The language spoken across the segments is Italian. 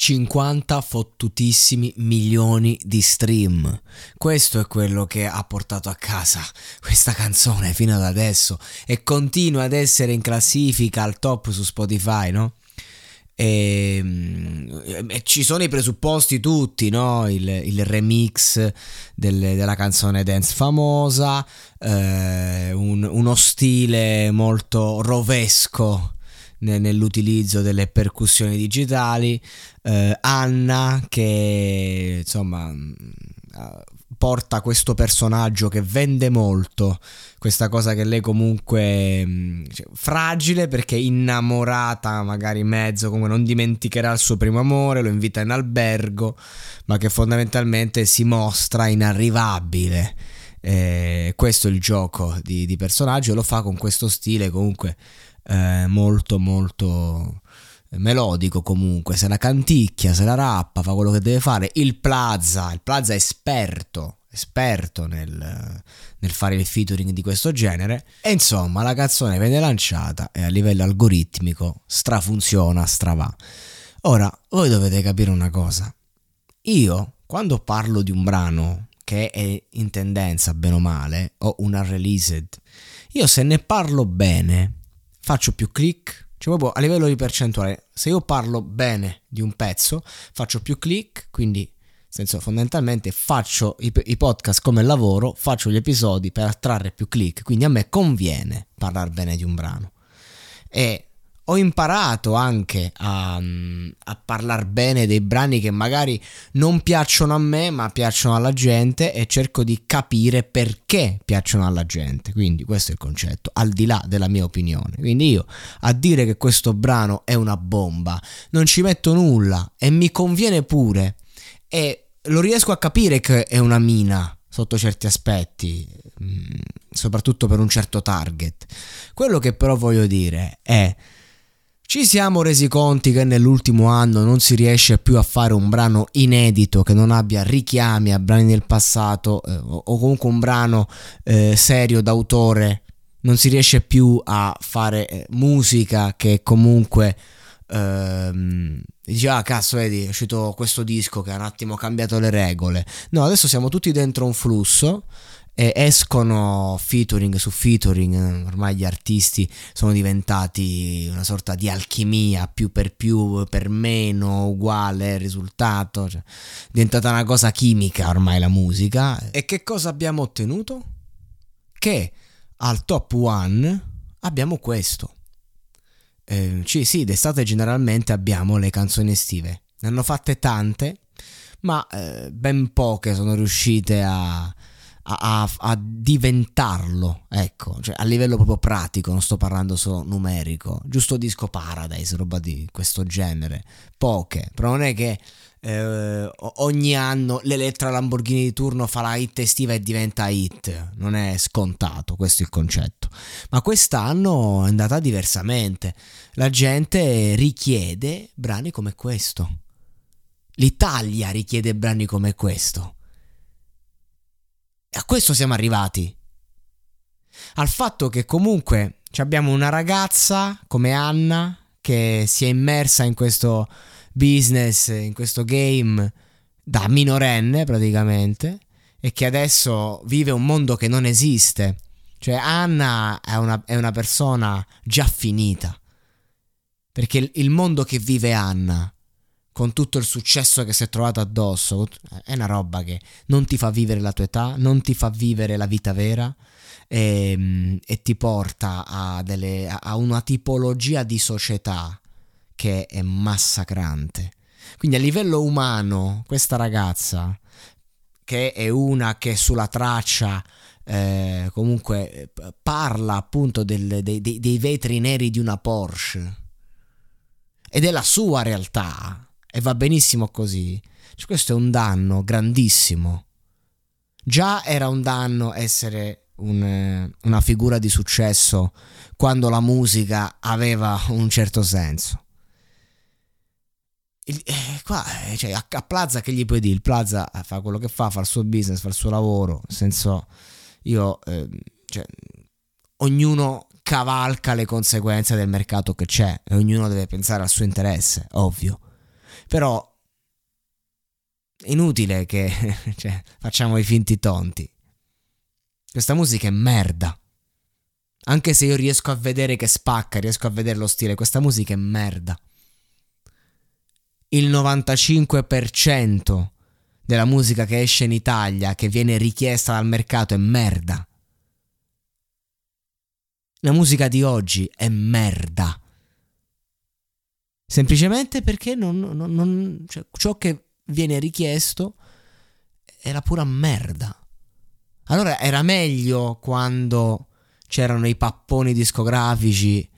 50 fottutissimi milioni di stream. Questo è quello che ha portato a casa questa canzone fino ad adesso e continua ad essere in classifica al top su Spotify, no? E, mm, e ci sono i presupposti tutti, no? il, il remix del, della canzone dance famosa, eh, un, uno stile molto rovesco nell'utilizzo delle percussioni digitali, eh, Anna che insomma mm, porta questo personaggio che vende molto, questa cosa che lei comunque mm, cioè, fragile perché innamorata magari mezzo, come non dimenticherà il suo primo amore, lo invita in albergo, ma che fondamentalmente si mostra inarrivabile. Eh, questo è il gioco di, di personaggio, lo fa con questo stile comunque eh, molto molto melodico comunque, se la canticchia, se la rappa, fa quello che deve fare. Il Plaza, il Plaza è esperto, esperto nel, nel, fare il featuring di questo genere. E insomma, la canzone viene lanciata e a livello algoritmico strafunziona, stravà. Ora, voi dovete capire una cosa. Io, quando parlo di un brano che è in tendenza, bene o male, o una released, io se ne parlo bene, faccio più click, cioè proprio a livello di percentuale, se io parlo bene di un pezzo, faccio più click, quindi senso fondamentalmente faccio i, i, podcast come lavoro, faccio gli episodi per attrarre più click, quindi a me conviene parlare bene di un brano. E ho imparato anche a, a parlare bene dei brani che magari non piacciono a me ma piacciono alla gente e cerco di capire perché piacciono alla gente. Quindi questo è il concetto, al di là della mia opinione. Quindi io a dire che questo brano è una bomba non ci metto nulla e mi conviene pure e lo riesco a capire che è una mina sotto certi aspetti, mm, soprattutto per un certo target. Quello che però voglio dire è ci siamo resi conti che nell'ultimo anno non si riesce più a fare un brano inedito che non abbia richiami a brani del passato eh, o comunque un brano eh, serio d'autore. Non si riesce più a fare eh, musica che comunque ehm, dici ah cazzo vedi è uscito questo disco che ha un attimo cambiato le regole. No, adesso siamo tutti dentro un flusso e escono featuring su featuring, ormai gli artisti sono diventati una sorta di alchimia, più per più, per meno, uguale risultato, cioè, è diventata una cosa chimica ormai la musica. E che cosa abbiamo ottenuto? Che al top one abbiamo questo. Eh, sì, sì, d'estate generalmente abbiamo le canzoni estive. Ne hanno fatte tante, ma eh, ben poche sono riuscite a a, a, diventarlo, ecco, cioè a livello proprio pratico, non sto parlando solo numerico, giusto disco Paradise, roba di questo genere, poche, però non è che eh, ogni anno l'Elettra Lamborghini di turno fa la hit estiva e diventa hit, non è scontato, questo è il concetto, ma quest'anno è andata diversamente, la gente richiede brani come questo, l'Italia richiede brani come questo e a questo siamo arrivati. Al fatto che comunque abbiamo una ragazza come Anna che si è immersa in questo business, in questo game da minorenne praticamente e che adesso vive un mondo che non esiste. Cioè Anna è una, è una persona già finita. Perché il mondo che vive Anna, con tutto il successo che si è trovato addosso, è una roba che non ti fa vivere la tua età, non ti fa vivere la vita vera e, ehm, e ti porta a, delle, a una tipologia di società che è massacrante. Quindi a livello umano, questa ragazza, che è una che sulla traccia eh, comunque parla appunto del, dei, dei vetri neri di una Porsche ed è la sua realtà e va benissimo così. Cioè, questo è un danno grandissimo. Già era un danno essere un, una figura di successo quando la musica aveva un certo senso. Il, eh, qua, eh, cioè, a, a, Plaza che gli puoi dire? Il Plaza fa quello che fa, fa il suo business, fa il suo lavoro. Nel senso, io, eh, cioè, ognuno cavalca le conseguenze del mercato che c'è e ognuno deve pensare al suo interesse, ovvio. Però inutile che cioè, facciamo i finti tonti. Questa musica è merda. Anche se io riesco a vedere che spacca, riesco a vedere lo stile, questa musica è merda. Il 95% della musica che esce in Italia, che viene richiesta dal mercato, è merda. La musica di oggi è merda. Semplicemente perché non, non, non, cioè, ciò che viene richiesto è la pura merda. Allora era meglio quando c'erano i papponi discografici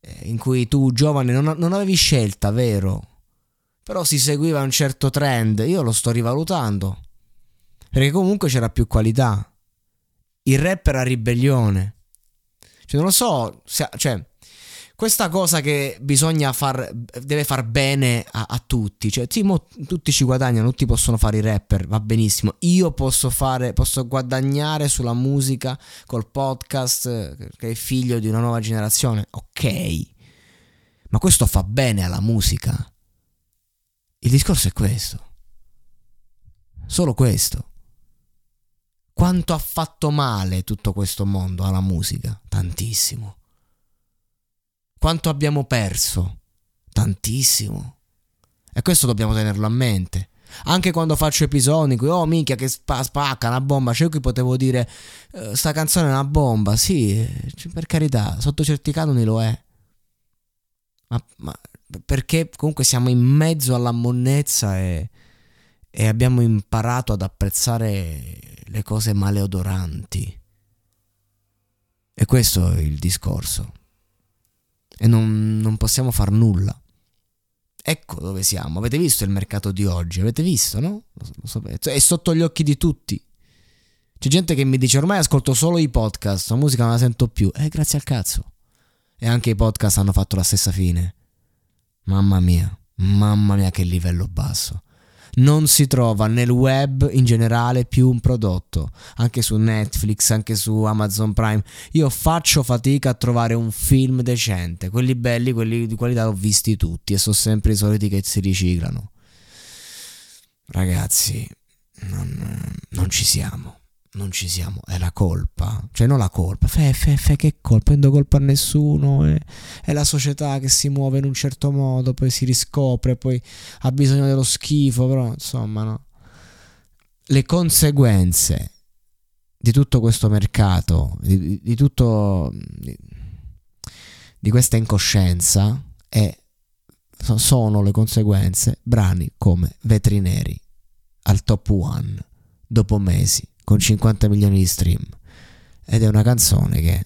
eh, in cui tu giovane non, non avevi scelta, vero? Però si seguiva un certo trend, io lo sto rivalutando. Perché comunque c'era più qualità. Il rap era ribellione. Cioè, non lo so, cioè, questa cosa che bisogna far, deve far bene a, a tutti, cioè sì, mo, tutti ci guadagnano, tutti possono fare i rapper, va benissimo, io posso fare, posso guadagnare sulla musica col podcast che è figlio di una nuova generazione, ok, ma questo fa bene alla musica. Il discorso è questo, solo questo. Quanto ha fatto male tutto questo mondo alla musica? Tantissimo. Quanto abbiamo perso? Tantissimo. E questo dobbiamo tenerlo a mente. Anche quando faccio episodi in oh minchia, che spa- spacca una bomba, cioè io qui potevo dire, uh, sta canzone è una bomba, sì, per carità, sotto certi canoni lo è. Ma, ma perché comunque siamo in mezzo alla monnezza e, e abbiamo imparato ad apprezzare le cose maleodoranti. E questo è il discorso e non, non possiamo far nulla. Ecco dove siamo. Avete visto il mercato di oggi? Avete visto, no? Lo sapete. È sotto gli occhi di tutti. C'è gente che mi dice ormai ascolto solo i podcast, la musica non la sento più. Eh, grazie al cazzo. E anche i podcast hanno fatto la stessa fine. Mamma mia, mamma mia che livello basso non si trova nel web in generale più un prodotto, anche su Netflix, anche su Amazon Prime. Io faccio fatica a trovare un film decente, quelli belli, quelli di qualità l'ho visti tutti e sono sempre i soliti che si riciclano. Ragazzi, non, non ci siamo non ci siamo, è la colpa, cioè non la colpa, fe, fe, fe che colpa, non do colpa a nessuno, è, è, la società che si muove in un certo modo, poi si riscopre, poi ha bisogno dello schifo, però insomma no. Le conseguenze di tutto questo mercato, di, di tutto, di, di questa incoscienza, è, sono le conseguenze brani come Vetrineri al top one dopo mesi con 50 milioni di stream. Ed è una canzone che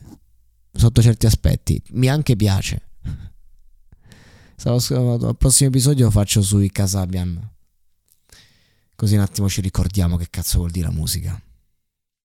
sotto certi aspetti mi anche piace. Al prossimo episodio lo faccio sui Casabian. Così un attimo ci ricordiamo che cazzo vuol dire la musica.